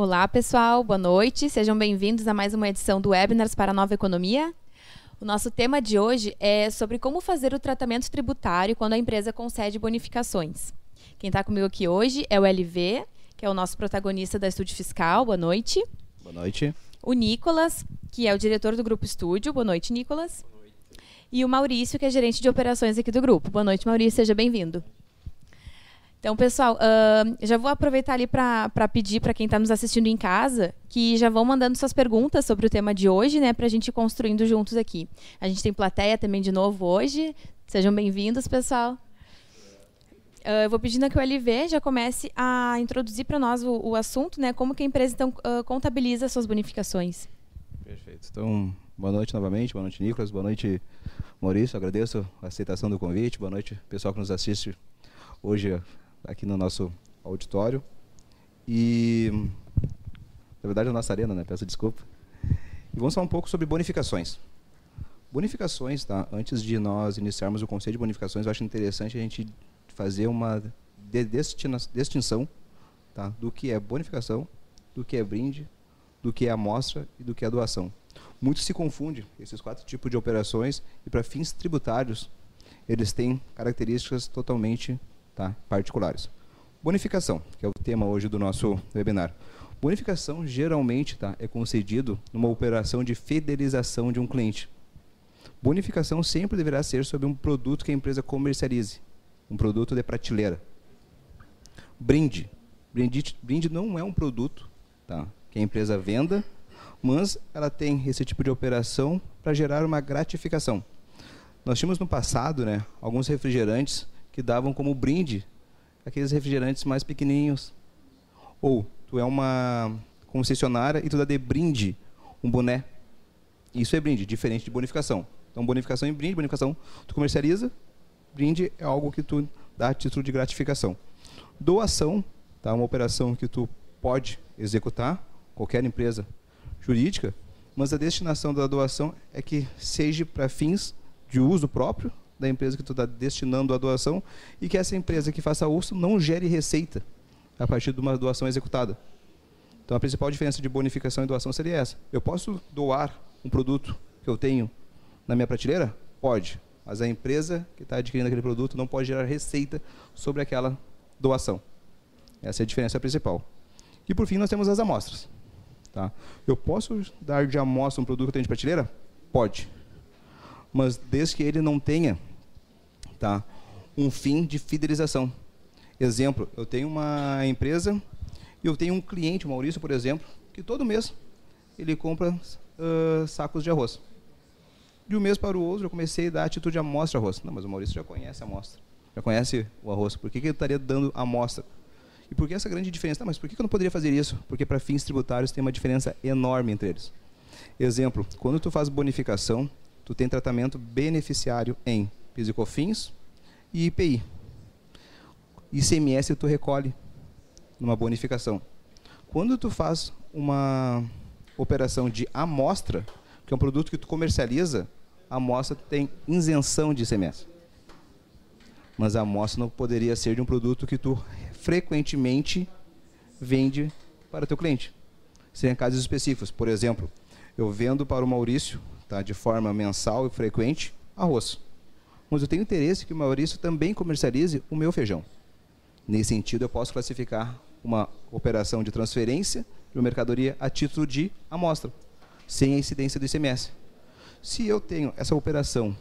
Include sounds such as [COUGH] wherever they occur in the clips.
Olá, pessoal, boa noite. Sejam bem-vindos a mais uma edição do Webinars para a Nova Economia. O nosso tema de hoje é sobre como fazer o tratamento tributário quando a empresa concede bonificações. Quem está comigo aqui hoje é o LV, que é o nosso protagonista da Estúdio Fiscal. Boa noite. Boa noite. O Nicolas, que é o diretor do Grupo Estúdio. Boa noite, Nicolas. Boa noite. E o Maurício, que é gerente de operações aqui do grupo. Boa noite, Maurício. Seja bem-vindo. Então, pessoal, uh, já vou aproveitar ali para pedir para quem está nos assistindo em casa que já vão mandando suas perguntas sobre o tema de hoje, né, para a gente ir construindo juntos aqui. A gente tem plateia também de novo hoje. Sejam bem-vindos, pessoal. Uh, eu vou pedindo que o LV já comece a introduzir para nós o, o, assunto, né, como que a empresa então uh, contabiliza suas bonificações. Perfeito. Então, boa noite novamente, boa noite, Nicolas, boa noite, Maurício. Agradeço a aceitação do convite. Boa noite, pessoal que nos assiste hoje aqui no nosso auditório. E, na verdade, é a nossa arena, né? Peço desculpa. E vamos falar um pouco sobre bonificações. Bonificações, tá? Antes de nós iniciarmos o conceito de bonificações, eu acho interessante a gente fazer uma distinção tá? do que é bonificação, do que é brinde, do que é amostra e do que é doação. Muito se confunde esses quatro tipos de operações e para fins tributários eles têm características totalmente tá? particulares. Bonificação, que é o tema hoje do nosso webinar. Bonificação geralmente tá, é concedido numa operação de fidelização de um cliente. Bonificação sempre deverá ser sobre um produto que a empresa comercialize, um produto de prateleira. Brinde. Brinde, brinde não é um produto tá, que a empresa venda, mas ela tem esse tipo de operação para gerar uma gratificação. Nós tínhamos no passado né, alguns refrigerantes que davam como brinde aqueles refrigerantes mais pequenininhos. Ou tu é uma concessionária e tu dá de brinde um boné. Isso é brinde, diferente de bonificação. Então, bonificação e brinde, bonificação tu comercializa, brinde é algo que tu dá a título de gratificação. Doação, tá? uma operação que tu pode executar, qualquer empresa jurídica, mas a destinação da doação é que seja para fins de uso próprio da empresa que tu está destinando a doação e que essa empresa que faça uso não gere receita a partir de uma doação executada. Então a principal diferença de bonificação e doação seria essa. Eu posso doar um produto que eu tenho na minha prateleira? Pode. Mas a empresa que está adquirindo aquele produto não pode gerar receita sobre aquela doação. Essa é a diferença principal. E por fim nós temos as amostras. Tá? Eu posso dar de amostra um produto que eu tenho de prateleira? Pode. Mas desde que ele não tenha tá? um fim de fidelização. Exemplo, eu tenho uma empresa e eu tenho um cliente, o Maurício, por exemplo, que todo mês ele compra uh, sacos de arroz. De um mês para o outro, eu comecei a dar atitude de amostra arroz. Não, mas o Maurício já conhece a amostra. Já conhece o arroz. Por que, que eu estaria dando amostra? E por que essa grande diferença? Não, mas por que eu não poderia fazer isso? Porque para fins tributários tem uma diferença enorme entre eles. Exemplo, quando tu faz bonificação, tu tem tratamento beneficiário em PIS e COFINS e IPI. ICMS tu recolhe numa bonificação. Quando tu faz uma operação de amostra, que é um produto que tu comercializa, a amostra tem isenção de ICMS. Mas a amostra não poderia ser de um produto que tu frequentemente vende para teu cliente. Sem casos específicos. Por exemplo, eu vendo para o Maurício, tá, de forma mensal e frequente, arroz mas eu tenho interesse que o Maurício também comercialize o meu feijão. Nesse sentido, eu posso classificar uma operação de transferência de uma mercadoria a título de amostra, sem a incidência do ICMS. Se eu tenho essa operação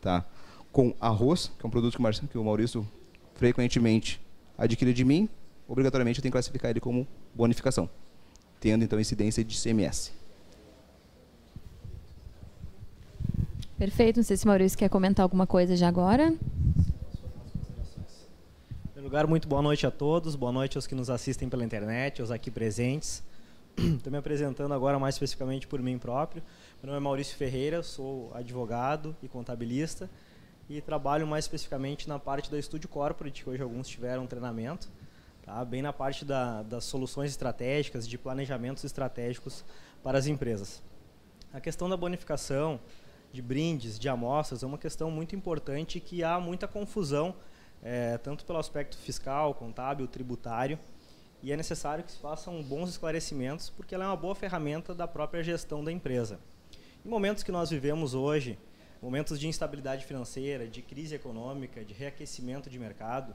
tá, com arroz, que é um produto que o Maurício frequentemente adquire de mim, obrigatoriamente eu tenho que classificar ele como bonificação, tendo então incidência de ICMS. Perfeito. Não sei se o Maurício quer comentar alguma coisa já agora. Em primeiro lugar, muito boa noite a todos. Boa noite aos que nos assistem pela internet, aos aqui presentes. [CLEARS THROAT] Estou me apresentando agora mais especificamente por mim próprio. Meu nome é Maurício Ferreira, sou advogado e contabilista e trabalho mais especificamente na parte da Estúdio Corporate, que hoje alguns tiveram treinamento, tá? bem na parte da, das soluções estratégicas, de planejamentos estratégicos para as empresas. A questão da bonificação, de brindes, de amostras, é uma questão muito importante que há muita confusão, é, tanto pelo aspecto fiscal, contábil, tributário. e é necessário que se façam bons esclarecimentos, porque ela é uma boa ferramenta da própria gestão da empresa. Em momentos que nós vivemos hoje, momentos de instabilidade financeira, de crise econômica, de reaquecimento de mercado,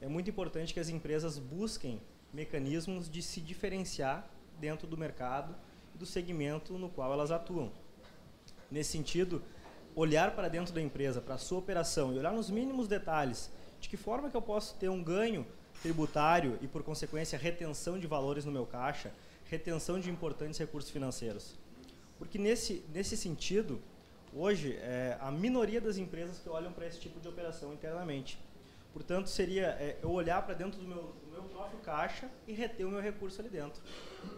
é muito importante que as empresas busquem mecanismos de se diferenciar dentro do mercado e do segmento no qual elas atuam. Nesse sentido, olhar para dentro da empresa, para a sua operação e olhar nos mínimos detalhes de que forma que eu posso ter um ganho tributário e, por consequência, retenção de valores no meu caixa, retenção de importantes recursos financeiros. Porque, nesse, nesse sentido, hoje, é a minoria das empresas que olham para esse tipo de operação internamente. Portanto, seria é, eu olhar para dentro do meu, meu próprio caixa e reter o meu recurso ali dentro.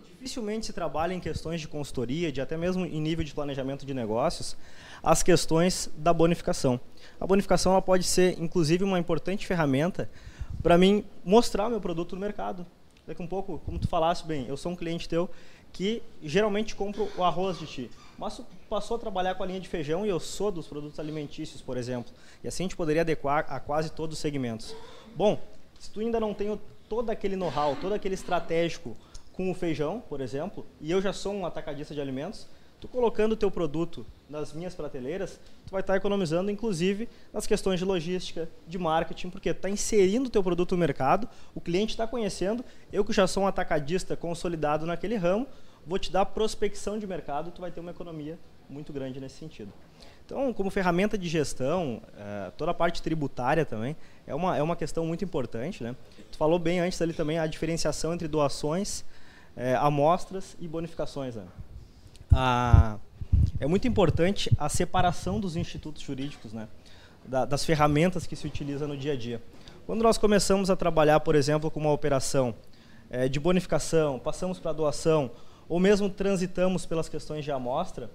Dificilmente se trabalha em questões de consultoria, de até mesmo em nível de planejamento de negócios, as questões da bonificação. A bonificação ela pode ser, inclusive, uma importante ferramenta para mim mostrar o meu produto no mercado. Daqui um pouco, como tu falaste bem, eu sou um cliente teu que geralmente compro o arroz de ti. Mas passou a trabalhar com a linha de feijão e eu sou dos produtos alimentícios, por exemplo. E assim a gente poderia adequar a quase todos os segmentos. Bom, se tu ainda não tem todo aquele know-how, todo aquele estratégico com o feijão, por exemplo, e eu já sou um atacadista de alimentos, tu colocando o teu produto nas minhas prateleiras, tu vai estar economizando, inclusive, nas questões de logística, de marketing, porque está inserindo o teu produto no mercado, o cliente está conhecendo, eu que já sou um atacadista consolidado naquele ramo, vou te dar prospecção de mercado, tu vai ter uma economia muito grande nesse sentido. Então, como ferramenta de gestão, é, toda a parte tributária também é uma, é uma questão muito importante. Né? Tu falou bem antes ali também a diferenciação entre doações, é, amostras e bonificações. Né? é muito importante a separação dos institutos jurídicos, né? Da, das ferramentas que se utiliza no dia a dia. Quando nós começamos a trabalhar, por exemplo, com uma operação é, de bonificação, passamos para doação, ou mesmo transitamos pelas questões de amostra,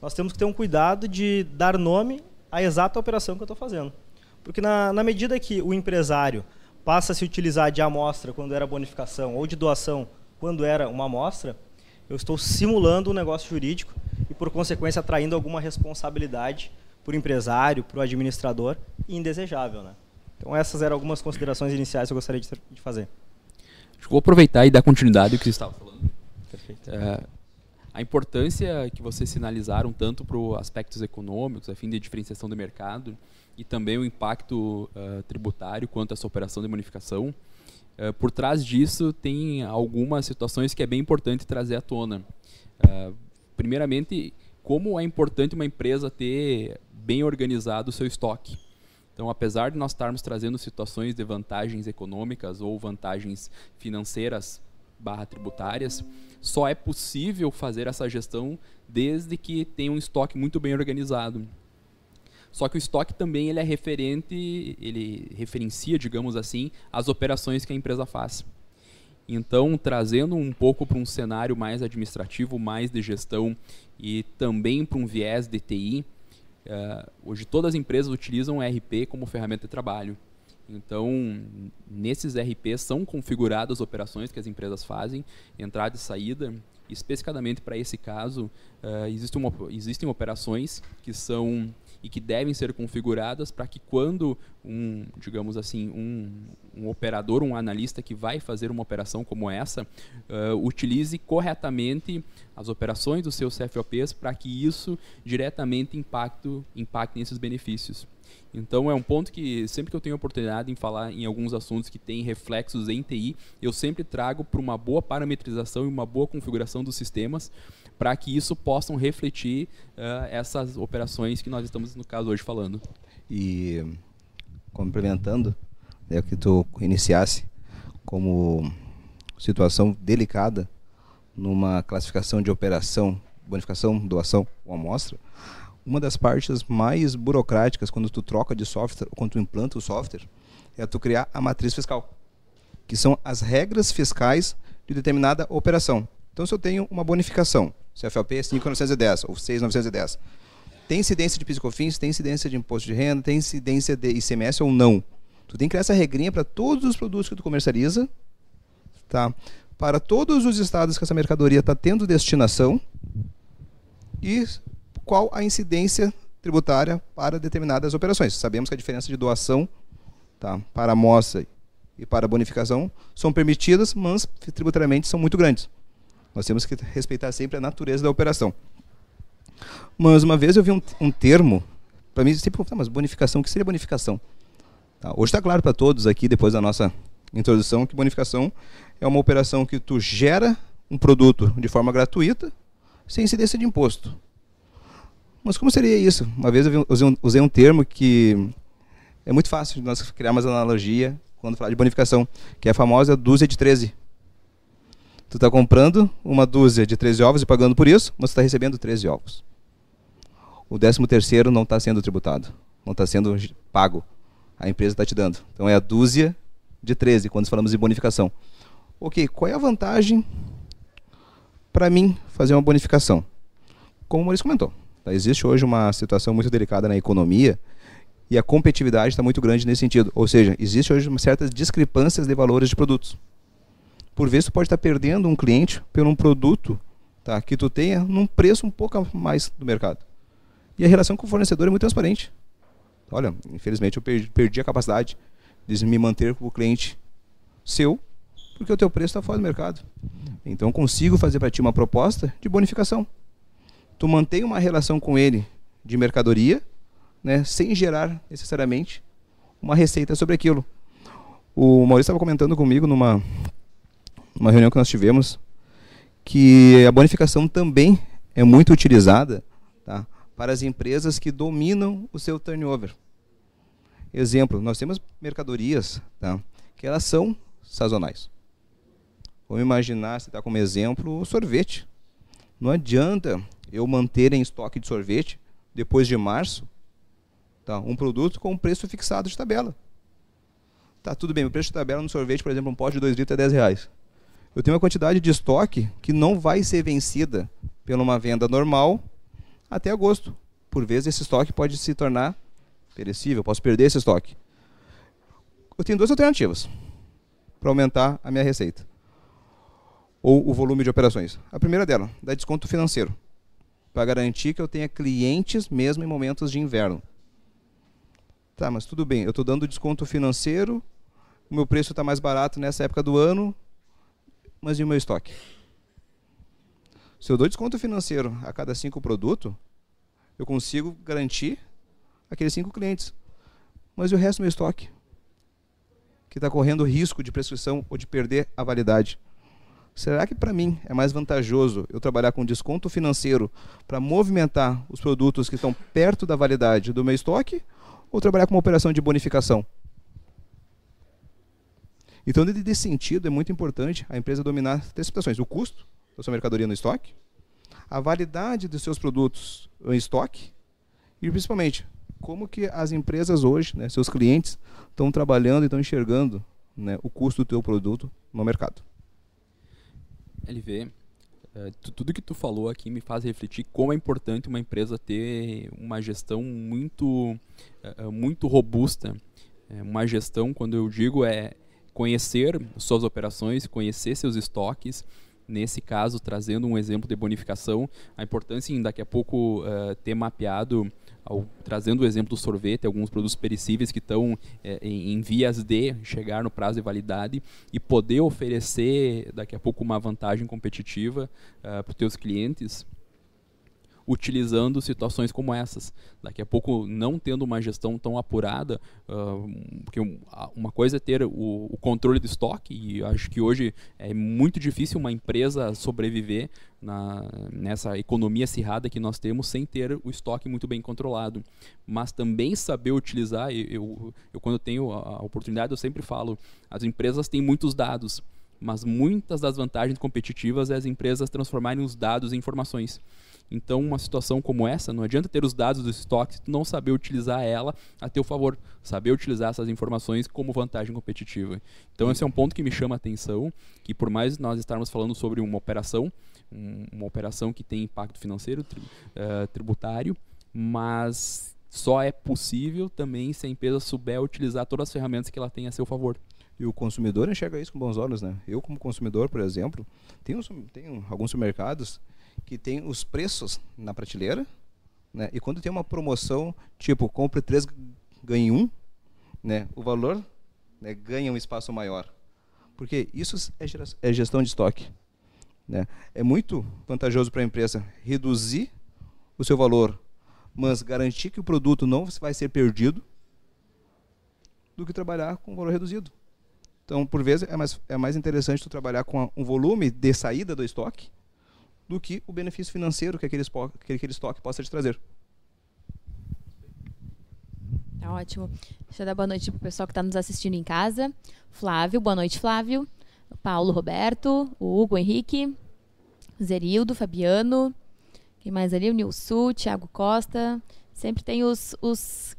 nós temos que ter um cuidado de dar nome à exata operação que eu estou fazendo. Porque na, na medida que o empresário passa a se utilizar de amostra quando era bonificação ou de doação quando era uma amostra, eu estou simulando um negócio jurídico e, por consequência, atraindo alguma responsabilidade para o empresário, para o administrador, indesejável. Né? Então, essas eram algumas considerações iniciais que eu gostaria de, de fazer. Acho que vou aproveitar e dar continuidade ao que você estava falando. Perfeito. É, a importância que vocês sinalizaram tanto para os aspectos econômicos, a fim de diferenciação do mercado, e também o impacto uh, tributário quanto a essa operação de bonificação, Uh, por trás disso tem algumas situações que é bem importante trazer à tona. Uh, primeiramente, como é importante uma empresa ter bem organizado o seu estoque. Então, apesar de nós estarmos trazendo situações de vantagens econômicas ou vantagens financeiras barra tributárias, só é possível fazer essa gestão desde que tenha um estoque muito bem organizado. Só que o estoque também ele é referente, ele referencia, digamos assim, as operações que a empresa faz. Então, trazendo um pouco para um cenário mais administrativo, mais de gestão e também para um viés de TI, uh, eh, hoje todas as empresas utilizam o RP como ferramenta de trabalho. Então, nesses RPs são configuradas as operações que as empresas fazem, entrada e saída. Especificamente para esse caso, uh, existe uma, existem operações que são e que devem ser configuradas para que quando um, digamos assim, um, um, operador, um analista que vai fazer uma operação como essa, uh, utilize corretamente as operações dos seus CFOPs para que isso diretamente impacte, impacte nesses benefícios. Então é um ponto que sempre que eu tenho oportunidade em falar em alguns assuntos que têm reflexos em TI, eu sempre trago para uma boa parametrização e uma boa configuração dos sistemas, para que isso possam refletir uh, essas operações que nós estamos, no caso, hoje falando. E complementando o que tu iniciasse como situação delicada numa classificação de operação, bonificação, doação ou amostra, uma das partes mais burocráticas quando tu troca de software, quando tu implanta o software, é tu criar a matriz fiscal, que são as regras fiscais de determinada operação. Então, se eu tenho uma bonificação, CFLP 5.910 ou 6.910. Tem incidência de PIS/COFINS, tem incidência de imposto de renda, tem incidência de ICMS ou não. Tu tem que criar essa regrinha para todos os produtos que tu comercializa, tá? Para todos os estados que essa mercadoria está tendo destinação e qual a incidência tributária para determinadas operações. Sabemos que a diferença de doação tá, para amostra e para bonificação são permitidas, mas tributariamente são muito grandes. Nós temos que respeitar sempre a natureza da operação. Mas uma vez eu vi um, um termo, para mim sempre, ah, mas bonificação, o que seria bonificação? Tá, hoje está claro para todos aqui, depois da nossa introdução, que bonificação é uma operação que tu gera um produto de forma gratuita, sem incidência de imposto. Mas como seria isso? Uma vez eu usei um termo que é muito fácil de nós criarmos analogia quando falar de bonificação, que é a famosa dúzia de 13. Tu está comprando uma dúzia de 13 ovos e pagando por isso, mas tu está recebendo 13 ovos. O 13 terceiro não está sendo tributado, não está sendo pago. A empresa está te dando. Então é a dúzia de 13, quando falamos de bonificação. Ok, qual é a vantagem para mim fazer uma bonificação? Como o Maurício comentou, tá? existe hoje uma situação muito delicada na economia e a competitividade está muito grande nesse sentido. Ou seja, existe hoje certas discrepâncias de valores de produtos. Por vezes, tu pode estar perdendo um cliente por um produto tá, que tu tenha num preço um pouco mais do mercado. E a relação com o fornecedor é muito transparente. Olha, infelizmente eu perdi, perdi a capacidade de me manter com o cliente seu, porque o teu preço está fora do mercado. Então consigo fazer para ti uma proposta de bonificação. Tu mantém uma relação com ele de mercadoria né, sem gerar necessariamente uma receita sobre aquilo. O Maurício estava comentando comigo numa, numa reunião que nós tivemos que a bonificação também é muito utilizada tá, para as empresas que dominam o seu turnover. Exemplo, nós temos mercadorias tá, que elas são sazonais. Vamos imaginar, se está como exemplo, o sorvete. Não adianta eu manter em estoque de sorvete depois de março Tá? Um produto com um preço fixado de tabela. Tá, tudo bem, o preço de tabela no sorvete, por exemplo, um pote de 2 litros é 10 reais. Eu tenho uma quantidade de estoque que não vai ser vencida pela uma venda normal até agosto. Por vezes esse estoque pode se tornar perecível, posso perder esse estoque. Eu tenho duas alternativas para aumentar a minha receita ou o volume de operações. A primeira dela, dar desconto financeiro, para garantir que eu tenha clientes mesmo em momentos de inverno. Tá, mas tudo bem, eu estou dando desconto financeiro, o meu preço está mais barato nessa época do ano, mas e o meu estoque? Se eu dou desconto financeiro a cada cinco produtos, eu consigo garantir aqueles cinco clientes. Mas e o resto do meu estoque? Que está correndo risco de prescrição ou de perder a validade. Será que para mim é mais vantajoso eu trabalhar com desconto financeiro para movimentar os produtos que estão perto da validade do meu estoque? ou trabalhar com uma operação de bonificação. Então, nesse sentido, é muito importante a empresa dominar três situações: o custo da sua mercadoria no estoque, a validade dos seus produtos em estoque e, principalmente, como que as empresas hoje, né, seus clientes, estão trabalhando e estão enxergando né, o custo do teu produto no mercado. LV, é, tudo que tu falou aqui me faz refletir como é importante uma empresa ter uma gestão muito, é, é, muito robusta. uma gestão, quando eu digo, é conhecer suas operações, conhecer seus estoques, nesse caso, trazendo um exemplo de bonificação, a importância em daqui a pouco uh, ter mapeado ao, trazendo o exemplo do sorvete, alguns produtos perecíveis que estão é, em, em, vias de chegar no prazo de validade e poder oferecer daqui a pouco uma vantagem competitiva uh, para os teus clientes utilizando situações como essas. Daqui a pouco, não tendo uma gestão tão apurada, uh, porque uma coisa é ter o, o, controle do estoque, e acho que hoje é muito difícil uma empresa sobreviver na, nessa economia acirrada que nós temos sem ter o estoque muito bem controlado. Mas também saber utilizar, eu, eu, eu quando tenho a oportunidade, eu sempre falo, as empresas têm muitos dados, mas muitas das vantagens competitivas é as empresas transformarem os dados em informações. Então, uma situação como essa, não adianta ter os dados do estoque se tu não saber utilizar ela a teu favor, saber utilizar essas informações como vantagem competitiva. Então, esse é um ponto que me chama a atenção, que por mais nós estarmos falando sobre uma operação, um, uma operação que tem impacto financeiro, tri, uh, tributário, mas só é possível também se a empresa souber utilizar todas as ferramentas que ela tem a seu favor. E o consumidor enxerga isso com bons olhos, né? Eu, como consumidor, por exemplo, tenho, tenho alguns supermercados que tem os preços na prateleira, né? E quando tem uma promoção, tipo, compre três, ganhe um, né? O valor né, ganha um espaço maior. Porque isso é, é gestão de estoque. Né? É muito vantajoso para a empresa reduzir o seu valor, mas garantir que o produto não vai ser perdido, do que trabalhar com valor reduzido. Então, por vezes, é mais, é mais interessante tu trabalhar com um volume de saída do estoque do que o benefício financeiro que aquele, que aquele estoque possa te trazer. Tá ótimo. Deixa eu dar boa noite para o pessoal que está nos assistindo em casa. Flávio, boa noite, Flávio. Paulo Roberto, o Hugo Henrique, Zerildo, Fabiano. Quem mais ali? O Nilson, Thiago Costa. Sempre tem os, os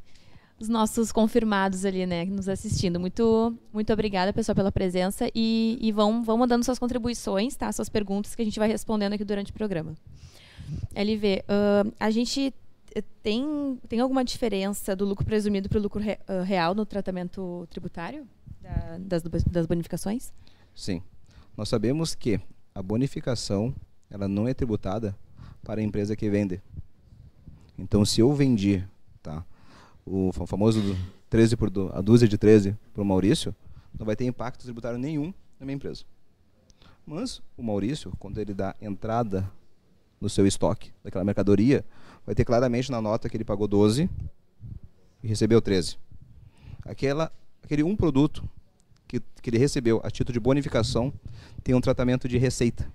os nossos confirmados ali, né, nos assistindo. Muito, muito obrigada, pessoal, pela presença e, e vão, vão mandando suas contribuições, tá? Suas perguntas que a gente vai respondendo aqui durante o programa. LV, uh, a gente tem, tem alguma diferença do lucro presumido para o lucro re, uh, real no tratamento tributário da, das, das bonificações? Sim. Nós sabemos que a bonificação ela não é tributada para a empresa que vende. Então, se eu vendi, tá? O famoso 13 por a dúzia de 13 para o Maurício, não vai ter impacto tributário nenhum na minha empresa. Mas o Maurício, quando ele dá entrada no seu estoque daquela mercadoria, vai ter claramente na nota que ele pagou 12 e recebeu 13. Aquela, aquele um produto que, que ele recebeu a título de bonificação tem um tratamento de receita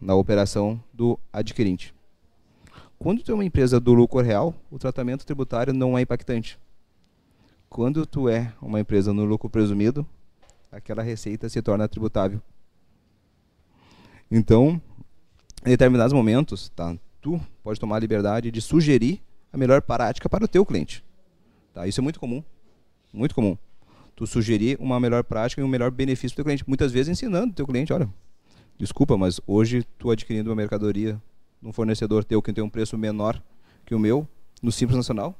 na operação do adquirente. Quando tu é uma empresa do lucro real, o tratamento tributário não é impactante. Quando tu é uma empresa no lucro presumido, aquela receita se torna tributável. Então, em determinados momentos, tá, tu pode tomar a liberdade de sugerir a melhor prática para o teu cliente. Tá? Isso é muito comum, muito comum. Tu sugerir uma melhor prática e um melhor benefício para o teu cliente. Muitas vezes ensinando o teu cliente, olha, desculpa, mas hoje tu adquirindo uma mercadoria um fornecedor teu que tem um preço menor que o meu, no Simples Nacional,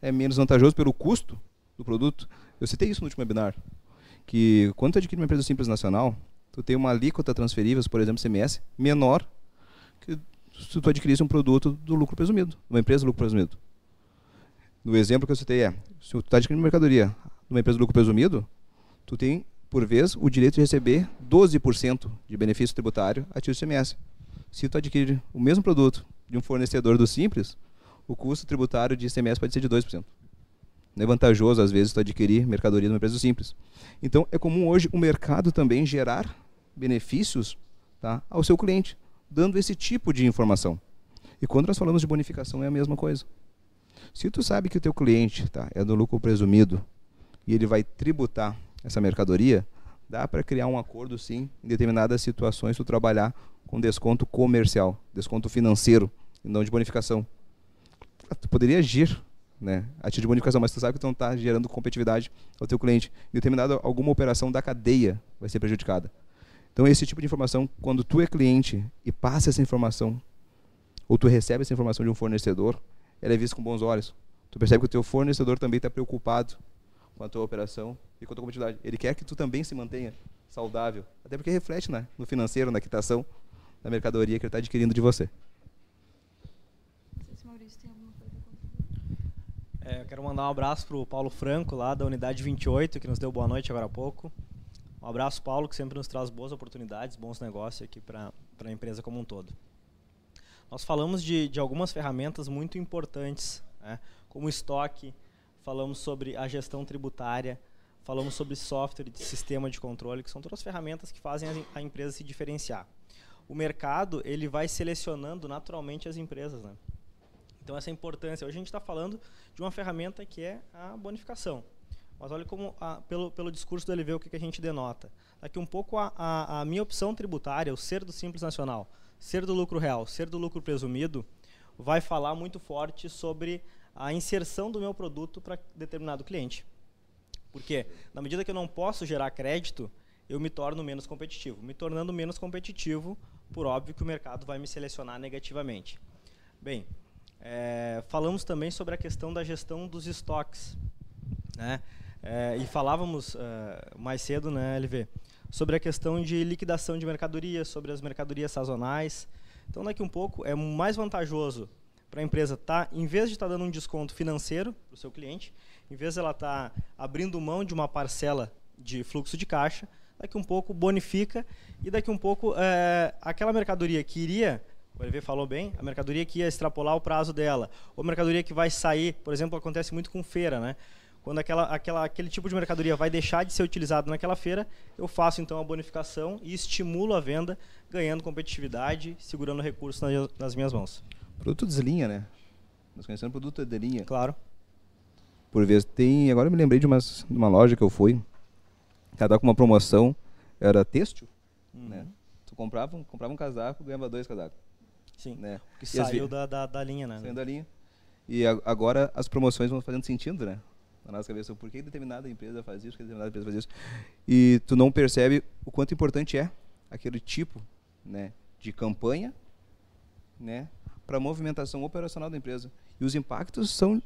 é menos vantajoso pelo custo do produto. Eu citei isso no último webinar, que quando tu adquire uma empresa Simples Nacional, tu tem uma alíquota transferível, por exemplo, CMS, menor que se tu adquirisse um produto do lucro presumido, uma empresa do lucro presumido. No exemplo que eu citei é, se tu está adquirindo mercadoria de uma empresa do lucro presumido, tu tem, por vez, o direito de receber 12% de benefício tributário a título de CMS se tu adquirir o mesmo produto de um fornecedor do Simples, o custo tributário de ICMS pode ser de 2%. Não é vantajoso, às vezes, tu adquirir mercadoria numa empresa simples. Então, é comum hoje o mercado também gerar benefícios tá, ao seu cliente, dando esse tipo de informação. E quando nós falamos de bonificação, é a mesma coisa. Se tu sabe que o teu cliente tá, é do lucro presumido e ele vai tributar essa mercadoria, dá para criar um acordo, sim, em determinadas situações, tu trabalhar com desconto comercial, desconto financeiro e não de bonificação. Tu poderia agir né, a de bonificação, mas tu sabe que tu não está gerando competitividade ao teu cliente. Em determinada alguma operação da cadeia vai ser prejudicada. Então esse tipo de informação, quando tu é cliente e passa essa informação, ou tu recebe essa informação de um fornecedor, ela é vista com bons olhos. Tu percebe que o teu fornecedor também está preocupado com a tua operação e com a tua competitividade. Ele quer que tu também se mantenha saudável, até porque reflete né, no financeiro, na quitação da mercadoria que ele está adquirindo de você. É, eu quero mandar um abraço para o Paulo Franco, lá da Unidade 28, que nos deu boa noite agora há pouco. Um abraço, Paulo, que sempre nos traz boas oportunidades, bons negócios aqui para a empresa como um todo. Nós falamos de, de algumas ferramentas muito importantes, né, como estoque, falamos sobre a gestão tributária, falamos sobre software de sistema de controle, que são todas ferramentas que fazem a, empresa se diferenciar o mercado ele vai selecionando naturalmente as empresas, né? Então essa importância. Hoje a gente está falando de uma ferramenta que é a bonificação. Mas olha como, a, pelo, pelo discurso do LV, o que, que a gente denota. Daqui um pouco a, a, a, minha opção tributária, o ser do Simples Nacional, ser do lucro real, ser do lucro presumido, vai falar muito forte sobre a inserção do meu produto para determinado cliente. Porque, na medida que eu não posso gerar crédito, eu me torno menos competitivo. Me tornando menos competitivo, por óbvio que o mercado vai me selecionar negativamente. Bem, é, falamos também sobre a questão da gestão dos estoques. Né? É, e falávamos é, mais cedo, né, LV, sobre a questão de liquidação de mercadorias, sobre as mercadorias sazonais. Então, daqui um pouco, é mais vantajoso para a empresa tá, em vez de estar tá dando um desconto financeiro para o seu cliente, em vez de ela estar tá abrindo mão de uma parcela de fluxo de caixa, daqui um pouco bonifica e daqui um pouco é, aquela mercadoria que iria, o Hervé falou bem, a mercadoria que ia extrapolar o prazo dela, ou mercadoria que vai sair, por exemplo, acontece muito com feira, né? Quando aquela, aquela, aquele tipo de mercadoria vai deixar de ser utilizado naquela feira, eu faço então a bonificação e estimulo a venda, ganhando competitividade, segurando recursos nas, nas minhas mãos. Produto deslinha, né? Nós conhecemos produto de linha. Claro. Por vezes tem. Agora eu me lembrei de, umas, de uma loja que eu fui. Ela tá com uma promoção, era têxtil, uhum. né? Tu comprava, comprava um casaco, ganhava dois casacos. Sim. Né? Que e saiu da, da, da, linha, né? Saiu da linha. E a, agora as promoções vão fazendo sentido, né? Na nossa cabeça, por que determinada empresa faz isso, por que determinada empresa faz isso. E tu não percebe o quanto importante é aquele tipo né, de campanha né, para a movimentação operacional da empresa. E os impactos são,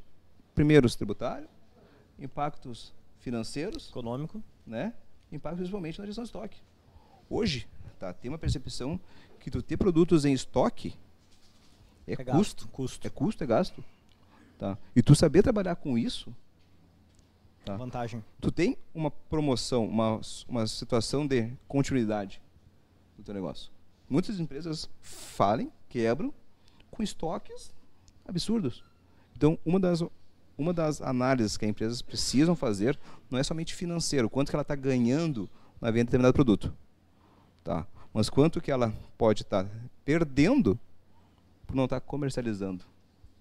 primeiros, tributários, impactos financeiros, econômico, né? Impactos principalmente na gestão de estoque. Hoje, tá, tem uma percepção que tu ter produtos em estoque é, é custo, gasto, custo, é custo, é gasto, tá? E tu saber trabalhar com isso, tá? Vantagem. Tu tem uma promoção, uma uma situação de continuidade do teu negócio. Muitas empresas falem, quebram com estoques absurdos. Então, uma das, uma das análises que as empresas precisam fazer não é somente financeiro, quanto que ela está ganhando na venda de determinado produto. Tá? Mas quanto que ela pode estar tá perdendo por não estar tá comercializando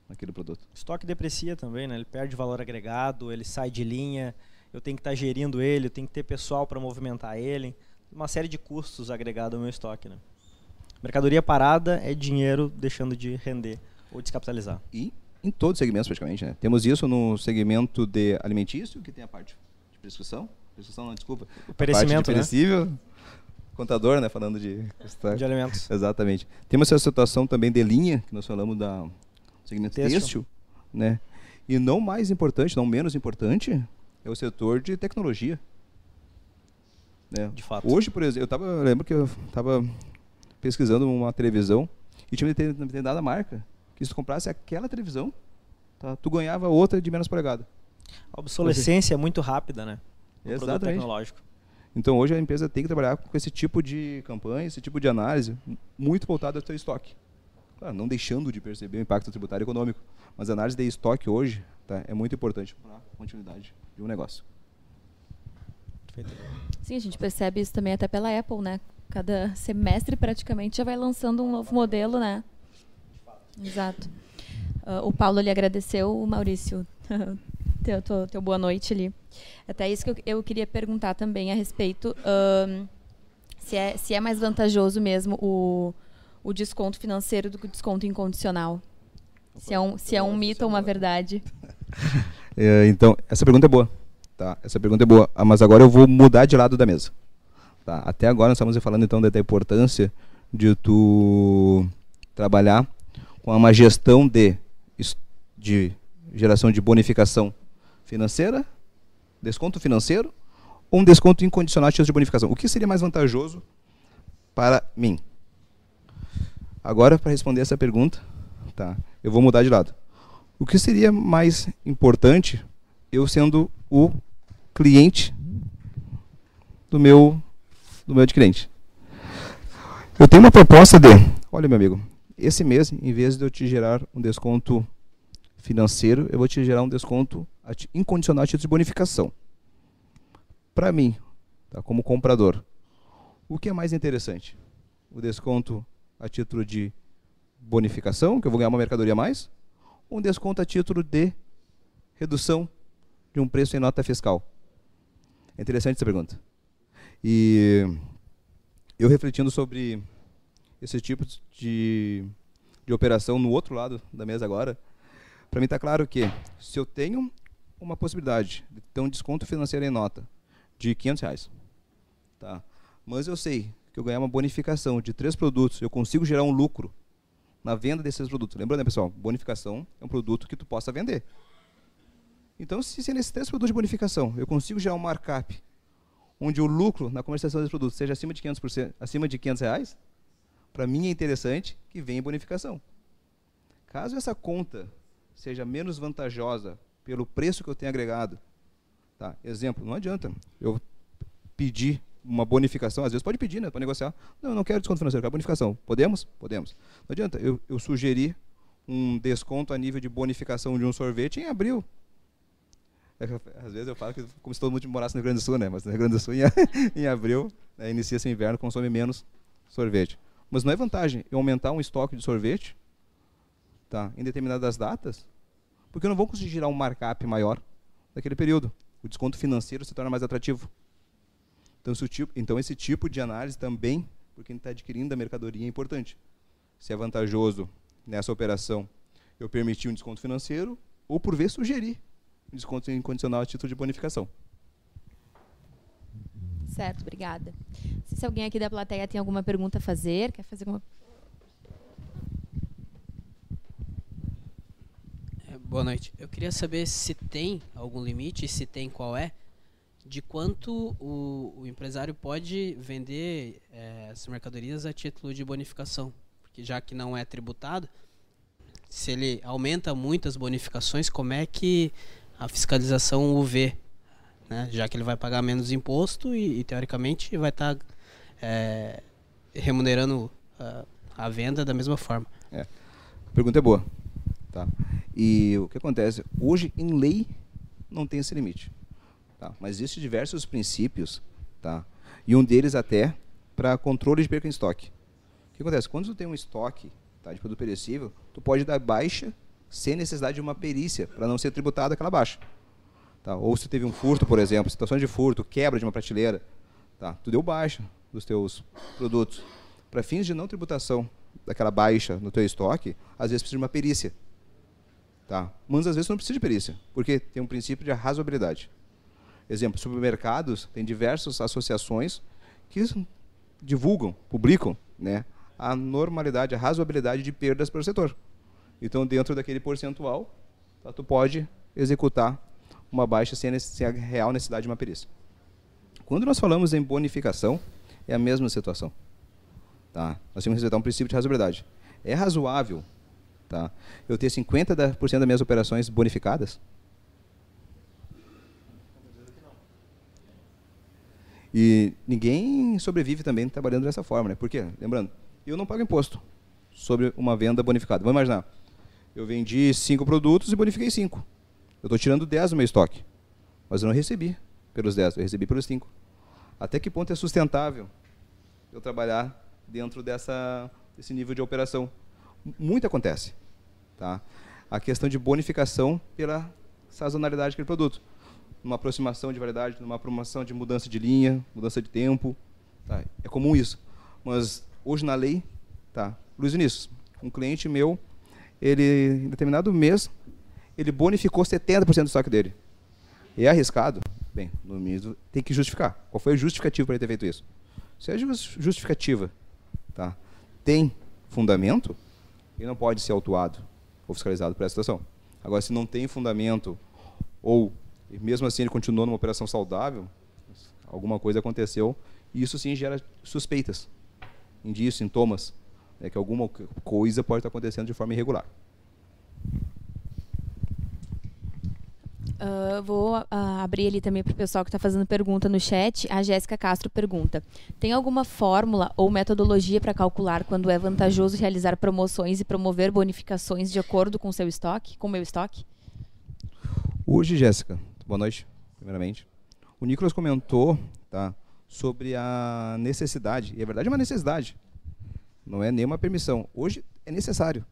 aquele produto. Estoque deprecia também, né? ele perde valor agregado, ele sai de linha, eu tenho que estar tá gerindo ele, eu tenho que ter pessoal para movimentar ele. Uma série de custos agregados ao meu estoque. Né? Mercadoria parada é dinheiro deixando de render ou descapitalizar. E em todos os segmentos praticamente, né? Temos isso no segmento de alimentício, que tem a parte de prescrição. Prescrição não, desculpa. O perecimento, a parte de perecível. Né? Contador, né? Falando de... De alimentos. Exatamente. Temos essa situação também de linha, que nós falamos da segmento têxtil, têxtil né? E não mais importante, não menos importante, é o setor de tecnologia. Né? De fato. Hoje, por exemplo, eu, tava, eu lembro que eu estava pesquisando uma televisão e tinha uma determinada marca que se tu comprasse aquela televisão, tá, tu ganhava outra de menos polegada. A obsolescência é muito rápida, né? No Exatamente. tecnológico. Então hoje a empresa tem que trabalhar com esse tipo de campanha, esse tipo de análise, muito voltada ao seu estoque. Claro, não deixando de perceber o impacto tributário e econômico, mas a análise de estoque hoje tá, é muito importante para a continuidade de um negócio. Sim, a gente percebe isso também até pela Apple, né? Cada semestre praticamente já vai lançando um novo modelo, né? Exato. Uh, o Paulo lhe agradeceu, o Maurício, [LAUGHS] teu, teu, teu, boa noite ali. Até isso que eu, eu queria perguntar também a respeito se, é, se é mais vantajoso mesmo o, o desconto financeiro do que o desconto incondicional. Se é um, se é um mito ou uma verdade. [LAUGHS] É, então, essa pergunta é boa. Tá? Essa pergunta é boa. Ah, mas agora eu vou mudar de lado da mesa. Tá? Até agora nós estamos falando então da importância de tu trabalhar com uma gestão de, de geração de bonificação financeira, desconto financeiro, ou um desconto incondicional de bonificação. O que seria mais vantajoso para mim? Agora, para responder essa pergunta, tá, eu vou mudar de lado. O que seria mais importante eu sendo o cliente do meu do meu adquirente. Eu tenho uma proposta de, olha meu amigo, esse mês, em vez de eu te gerar um desconto financeiro, eu vou te gerar um desconto incondicional a título de bonificação. Para mim, tá, como comprador, o que é mais interessante? O desconto a título de bonificação, que eu vou ganhar uma mercadoria a mais, ou um desconto a título de redução de um preço em nota fiscal? É interessante essa pergunta. E eu refletindo sobre esse tipo de, de operação no outro lado da mesa agora, para mim está claro que se eu tenho uma possibilidade de ter um desconto financeiro em nota de 500 reais, tá? mas eu sei que eu ganhar uma bonificação de três produtos, eu consigo gerar um lucro na venda desses produtos. Lembrando, né, pessoal, bonificação é um produto que tu possa vender. Então, se, se nesses três produtos de bonificação eu consigo gerar um markup onde o lucro na comercialização desse produto seja acima de 500%, acima de 500 reais, para mim é interessante que venha bonificação. Caso essa conta seja menos vantajosa pelo preço que eu tenho agregado, tá? exemplo, não adianta eu pedir uma bonificação, às vezes pode pedir, né, para negociar. Não, eu não quero desconto financeiro, quero bonificação. Podemos? Podemos. Não adianta eu, eu sugerir um desconto a nível de bonificação de um sorvete em abril. É, às vezes eu falo que como se todo mundo morasse no Rio Grande do Sul, né? Mas no Rio Grande do Sul, [LAUGHS] em, abril, né, inicia-se o inverno, consome menos sorvete. Mas não é vantagem eu aumentar um estoque de sorvete tá, em determinadas datas, porque eu não vou conseguir gerar um markup maior naquele período. O desconto financeiro se torna mais atrativo. Então, esse tipo, então esse tipo de análise também, por quem está adquirindo a mercadoria, é importante. Se é vantajoso nessa operação eu permitir um desconto financeiro, ou por vez sugerir desconto incondicional a título de bonificação. Certo, obrigada. Se alguém aqui da plateia tem alguma pergunta a fazer, quer fazer alguma é, Boa noite. Eu queria saber se tem algum limite, se tem qual é, de quanto o, o empresário pode vender é, as mercadorias a título de bonificação. Porque já que não é tributado, se ele aumenta muito as bonificações, como é que a fiscalização vê? Né? Já que ele vai pagar menos imposto e, e teoricamente, vai estar tá, é, remunerando a, a, venda da mesma forma. É. A pergunta é boa. Tá? E o que acontece? Hoje, em lei, não tem esse limite. Tá? Mas existem diversos princípios, tá? e um deles até para controle de perca em estoque. O que acontece? Quando tu tem um estoque tá, de produto perecível, tu pode dar baixa sem necessidade de uma perícia para não ser tributado aquela baixa. Tá? Ou se teve um furto, por exemplo, situação de furto, quebra de uma prateleira, tá? tu deu baixa dos teus produtos. Para fins de não tributação daquela baixa no teu estoque, às vezes precisa de uma perícia. Tá? Mas às vezes não precisa de perícia, porque tem um princípio de razoabilidade. Exemplo, supermercados têm diversas associações que divulgam, publicam, né, a normalidade, a razoabilidade de perdas para o setor. Então, dentro daquele percentual, tá, tu pode executar uma baixa sem, sem a real necessidade de uma perícia. Quando nós falamos em bonificação, é a mesma situação. Tá? Nós temos que respeitar um princípio de razoabilidade. É razoável tá? eu ter 50% das minhas operações bonificadas? E ninguém sobrevive também trabalhando dessa forma, né? Por quê? Lembrando, eu não pago imposto sobre uma venda bonificada. Vamos imaginar, eu vendi cinco produtos e bonifiquei cinco. Eu estou tirando 10 do meu estoque, mas eu não recebi pelos 10, eu recebi pelos 5. Até que ponto é sustentável eu trabalhar dentro dessa, desse nível de operação? Muito acontece. Tá? A questão de bonificação pela sazonalidade daquele produto numa aproximação de variedade, numa promoção de mudança de linha, mudança de tempo. Tá? É comum isso. Mas hoje na lei, tá? Luiz Vinícius, um cliente meu, ele em determinado mês, ele bonificou 70% do estoque dele. É arriscado? Bem, no mínimo tem que justificar. Qual foi a justificativa para ele ter feito isso? Se a justificativa tá, tem fundamento, ele não pode ser autuado ou fiscalizado por essa situação. Agora, se não tem fundamento ou e mesmo assim ele continuou numa operação saudável, alguma coisa aconteceu, e isso sim gera suspeitas, indícios, sintomas, né, que alguma coisa pode estar acontecendo de forma irregular. Uh, vou uh, abrir ali também para o pessoal que está fazendo pergunta no chat. A Jéssica Castro pergunta: tem alguma fórmula ou metodologia para calcular quando é vantajoso realizar promoções e promover bonificações de acordo com seu estoque, com meu estoque? Hoje, Jéssica, boa noite, primeiramente. O Nicolas comentou tá, sobre a necessidade, e a verdade é uma necessidade, não é nenhuma permissão. Hoje é necessário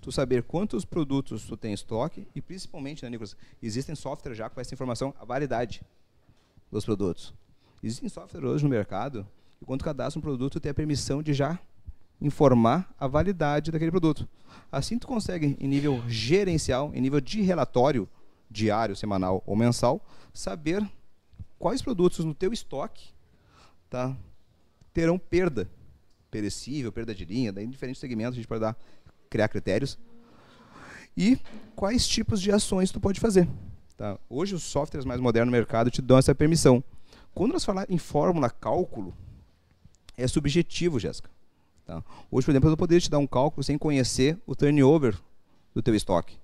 tu saber quantos produtos tu tem em estoque e principalmente, né, Nicolas, existem softwares já com essa informação, a validade dos produtos. Existem softwares hoje no mercado e quando cadastra um produto, tem a permissão de já informar a validade daquele produto. Assim tu consegue, em nível gerencial, em nível de relatório, diário, semanal ou mensal, saber quais produtos no teu estoque tá, terão perda perecível, perda de linha, daí em diferentes segmentos a gente pode dar, criar critérios. E quais tipos de ações tu pode fazer. Tá? Hoje os softwares mais modernos no mercado te dão essa permissão. Quando nós falar em fórmula cálculo, é subjetivo, Jéssica. Tá? Hoje, por exemplo, eu poderia te dar um cálculo sem conhecer o turnover do teu estoque,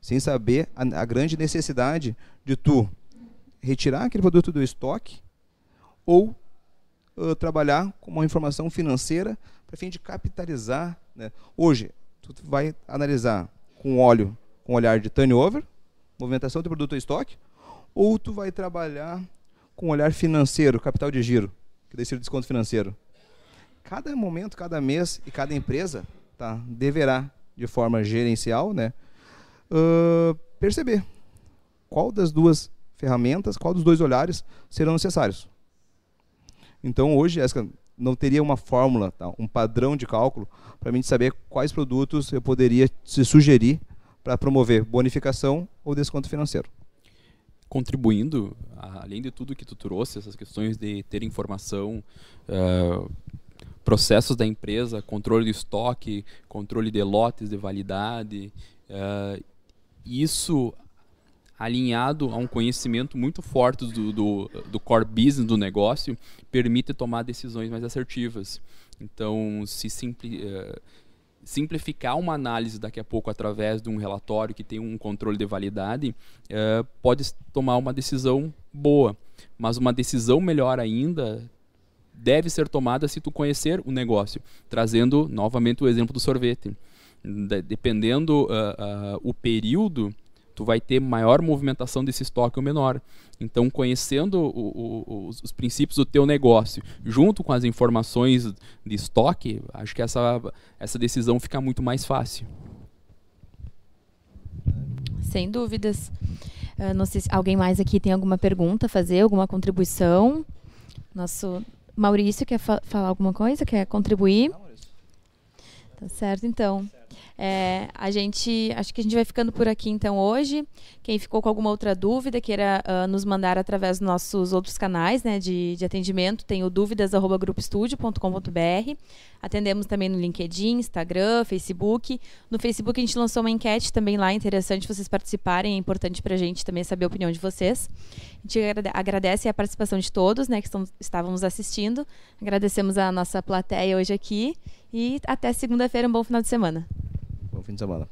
sem saber a, a grande necessidade de tu retirar aquele produto do estoque ou uh, trabalhar com uma informação financeira para fim de capitalizar. Né? Hoje, tu vai analisar com óleo, com olhar de turnover, movimentação do produto em estoque, ou tu vai trabalhar com olhar financeiro, capital de giro, que seria o desconto financeiro. Cada momento, cada mês e cada empresa tá, deverá, de forma gerencial, né, uh, perceber qual das duas ferramentas, qual dos dois olhares serão necessários. Então, hoje, essa não teria uma fórmula, tá? um padrão de cálculo, para mim saber quais produtos eu poderia se sugerir para promover bonificação ou desconto financeiro. Contribuindo, além de tudo que tu trouxe, essas questões de ter informação, uh, processos da empresa, controle de estoque, controle de lotes de validade, uh, isso alinhado a um conhecimento muito forte do, do, do, core business do negócio, permite tomar decisões mais assertivas. Então, se simpli, uh, simplificar uma análise daqui a pouco através de um relatório que tem um controle de validade, uh, pode tomar uma decisão boa. Mas uma decisão melhor ainda deve ser tomada se tu conhecer o negócio. Trazendo novamente o exemplo do sorvete. De, dependendo uh, o período tu vai ter maior movimentação desse estoque ou menor. Então, conhecendo o, o, os, os, princípios do teu negócio, junto com as informações de estoque, acho que essa, essa decisão fica muito mais fácil. Sem dúvidas. Uh, não sei se alguém mais aqui tem alguma pergunta a fazer, alguma contribuição. Nosso Maurício quer fa falar alguma coisa? Quer contribuir? Tá certo, então. É, a gente, acho que a gente vai ficando por aqui então hoje. Quem ficou com alguma outra dúvida, queira uh, nos mandar através dos nossos outros canais né, de, de atendimento, tem o dúvidas.grupoestudio.com.br. Atendemos também no LinkedIn, Instagram, Facebook. No Facebook a gente lançou uma enquete também lá, interessante vocês participarem, é importante para a gente também saber a opinião de vocês. A gente agradece a participação de todos né, que estão, estávamos assistindo. Agradecemos a nossa plateia hoje aqui e até segunda-feira, um bom final de semana. Bom fim de semana.